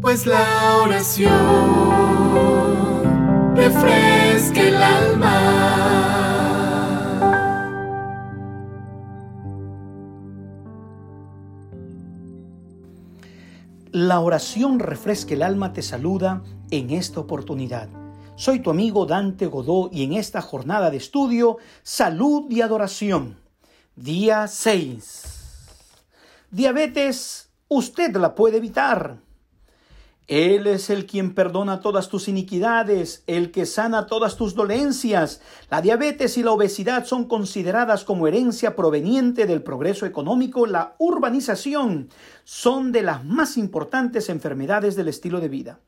pues la oración refresca el alma. La oración refresca el alma te saluda en esta oportunidad. Soy tu amigo Dante Godó y en esta jornada de estudio, salud y adoración. Día 6. Diabetes, usted la puede evitar. Él es el quien perdona todas tus iniquidades, el que sana todas tus dolencias. La diabetes y la obesidad son consideradas como herencia proveniente del progreso económico. La urbanización son de las más importantes enfermedades del estilo de vida.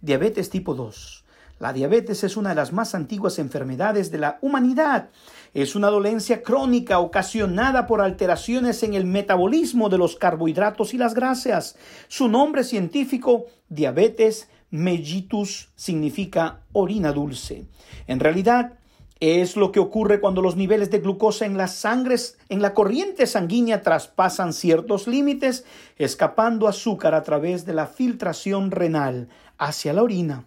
Diabetes tipo 2. La diabetes es una de las más antiguas enfermedades de la humanidad. Es una dolencia crónica ocasionada por alteraciones en el metabolismo de los carbohidratos y las grasas. Su nombre científico, diabetes mellitus, significa orina dulce. En realidad, es lo que ocurre cuando los niveles de glucosa en las sangres, en la corriente sanguínea traspasan ciertos límites, escapando azúcar a través de la filtración renal hacia la orina.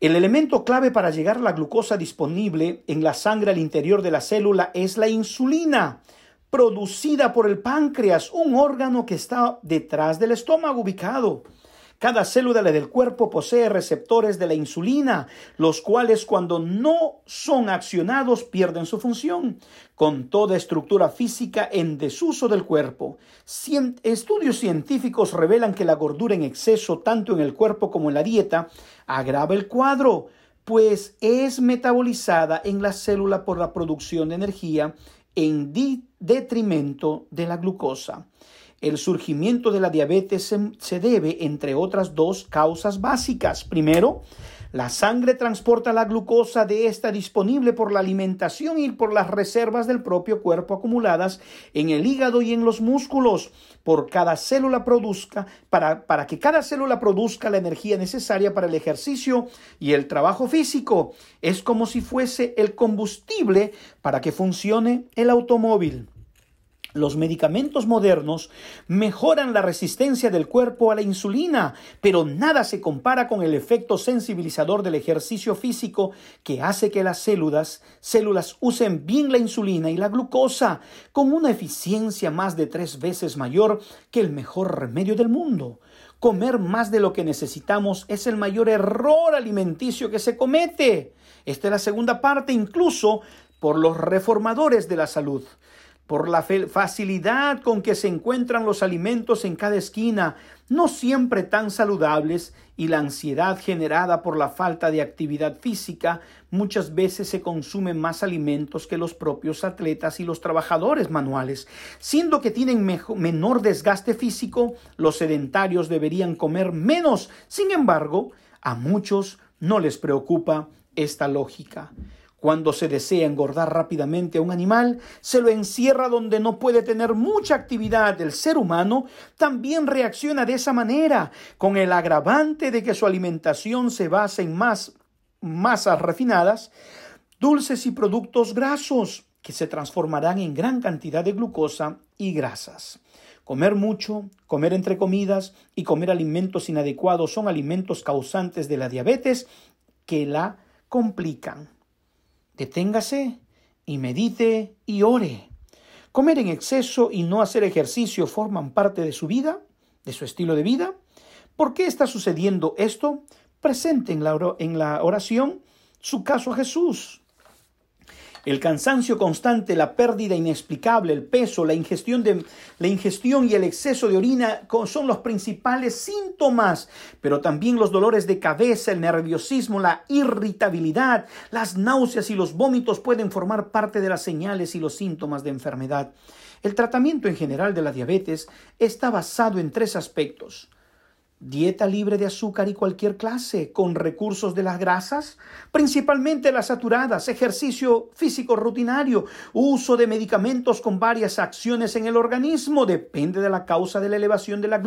El elemento clave para llegar la glucosa disponible en la sangre al interior de la célula es la insulina, producida por el páncreas, un órgano que está detrás del estómago ubicado. Cada célula del cuerpo posee receptores de la insulina, los cuales cuando no son accionados pierden su función, con toda estructura física en desuso del cuerpo. estudios científicos revelan que la gordura en exceso, tanto en el cuerpo como en la dieta, agrava el cuadro, pues es metabolizada en la célula por la producción de energía en detrimento de la glucosa. El surgimiento de la diabetes se, debe, entre otras dos causas básicas. Primero, la sangre transporta la glucosa de esta disponible por la alimentación y por las reservas del propio cuerpo acumuladas en el hígado y en los músculos. Por cada célula produzca, para, para que cada célula produzca la energía necesaria para el ejercicio y el trabajo físico. Es como si fuese el combustible para que funcione el automóvil. Los medicamentos modernos mejoran la resistencia del cuerpo a la insulina, pero nada se compara con el efecto sensibilizador del ejercicio físico que hace que las células, células usen bien la insulina y la glucosa con una eficiencia más de tres veces mayor que el mejor remedio del mundo. Comer más de lo que necesitamos es el mayor error alimenticio que se comete. Esta es la segunda parte, incluso por los reformadores de la salud por la facilidad con que se encuentran los alimentos en cada esquina, no siempre tan saludables, y la ansiedad generada por la falta de actividad física, muchas veces se consumen más alimentos que los propios atletas y los trabajadores manuales. Siendo que tienen menor desgaste físico, los sedentarios deberían comer menos. Sin embargo, a muchos no les preocupa esta lógica. Cuando se desea engordar rápidamente a un animal, se lo encierra donde no puede tener mucha actividad. El ser humano también reacciona de esa manera, con el agravante de que su alimentación se basa en más masas refinadas, dulces y productos grasos, que se transformarán en gran cantidad de glucosa y grasas. Comer mucho, comer entre comidas y comer alimentos inadecuados son alimentos causantes de la diabetes que la complican. Deténgase y medite y ore. Comer en exceso y no hacer ejercicio forman parte de su vida, de su estilo de vida. ¿Por qué está sucediendo esto? Presente en la, oración su caso a Jesús. El cansancio constante, la pérdida inexplicable, el peso, la ingestión, de, la ingestión y el exceso de orina son los principales síntomas, pero también los dolores de cabeza, el nerviosismo, la irritabilidad, las náuseas y los vómitos pueden formar parte de las señales y los síntomas de enfermedad. El tratamiento en general de la diabetes está basado en tres aspectos dieta libre de azúcar y cualquier clase, con recursos de las grasas, principalmente las saturadas, ejercicio físico rutinario, uso de medicamentos con varias acciones en el organismo, depende de la causa de la elevación de la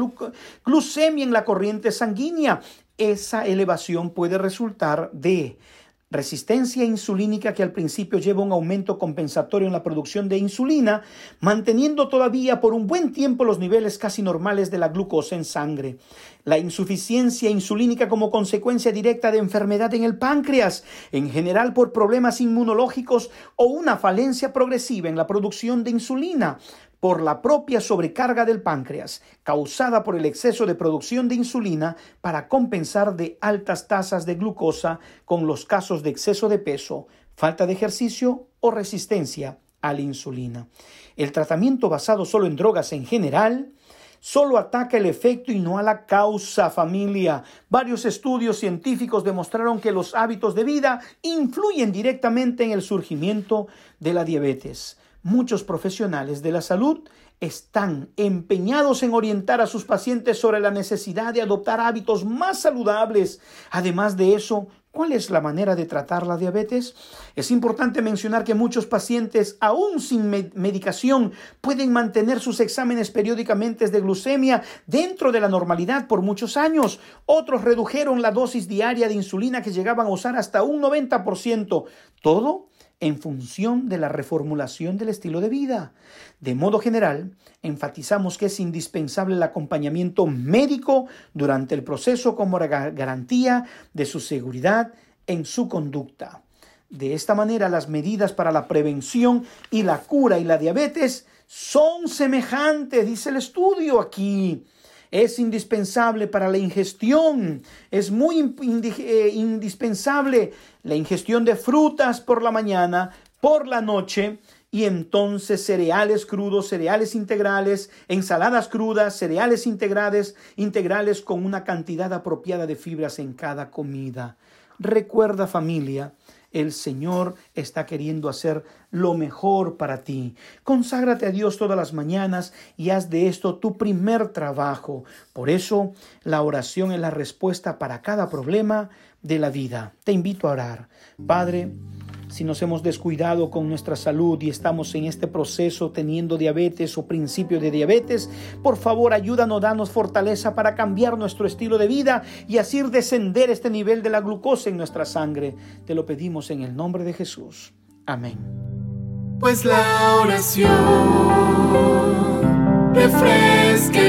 glucemia en la corriente sanguínea. Esa elevación puede resultar de resistencia insulínica que al principio lleva un aumento compensatorio en la producción de insulina, manteniendo todavía por un buen tiempo los niveles casi normales de la glucosa en sangre. La insuficiencia insulínica como consecuencia directa de enfermedad en el páncreas, en general por problemas inmunológicos o una falencia progresiva en la producción de insulina, por la propia sobrecarga del páncreas causada por el exceso de producción de insulina para compensar de altas tasas de glucosa con los casos de exceso de peso, falta de ejercicio o resistencia a la insulina. El tratamiento basado solo en drogas en general solo ataca el efecto y no a la causa familia. Varios estudios científicos demostraron que los hábitos de vida influyen directamente en el surgimiento de la diabetes muchos profesionales de la salud están empeñados en orientar a sus pacientes sobre la necesidad de adoptar hábitos más saludables. Además de eso, ¿cuál es la manera de tratar la diabetes? Es importante mencionar que muchos pacientes, aún sin medicación, pueden mantener sus exámenes periódicamente de glucemia dentro de la normalidad por muchos años. Otros redujeron la dosis diaria de insulina que llegaban a usar hasta un 90%. Todo en función de la reformulación del estilo de vida. De modo general, enfatizamos que es indispensable el acompañamiento médico durante el proceso como garantía de su seguridad en su conducta. De esta manera, las medidas para la prevención y la cura y la diabetes son semejantes, dice el estudio aquí es indispensable para la ingestión, es muy eh, indispensable la ingestión de frutas por la mañana, por la noche, y entonces cereales crudos, cereales integrales, ensaladas crudas, cereales integrales, integrales con una cantidad apropiada de fibras en cada comida. Recuerda familia, el Señor está queriendo hacer lo mejor para ti. Conságrate a Dios todas las mañanas y haz de esto tu primer trabajo. Por eso, la oración es la respuesta para cada problema de la vida. Te invito a orar. Padre, si nos hemos descuidado con nuestra salud y estamos en este proceso teniendo diabetes o principio de diabetes, por favor ayúdanos, danos fortaleza para cambiar nuestro estilo de vida y así descender este nivel de la glucosa en nuestra sangre. Te lo pedimos en el nombre de Jesús. Amén. Pues la oración refresca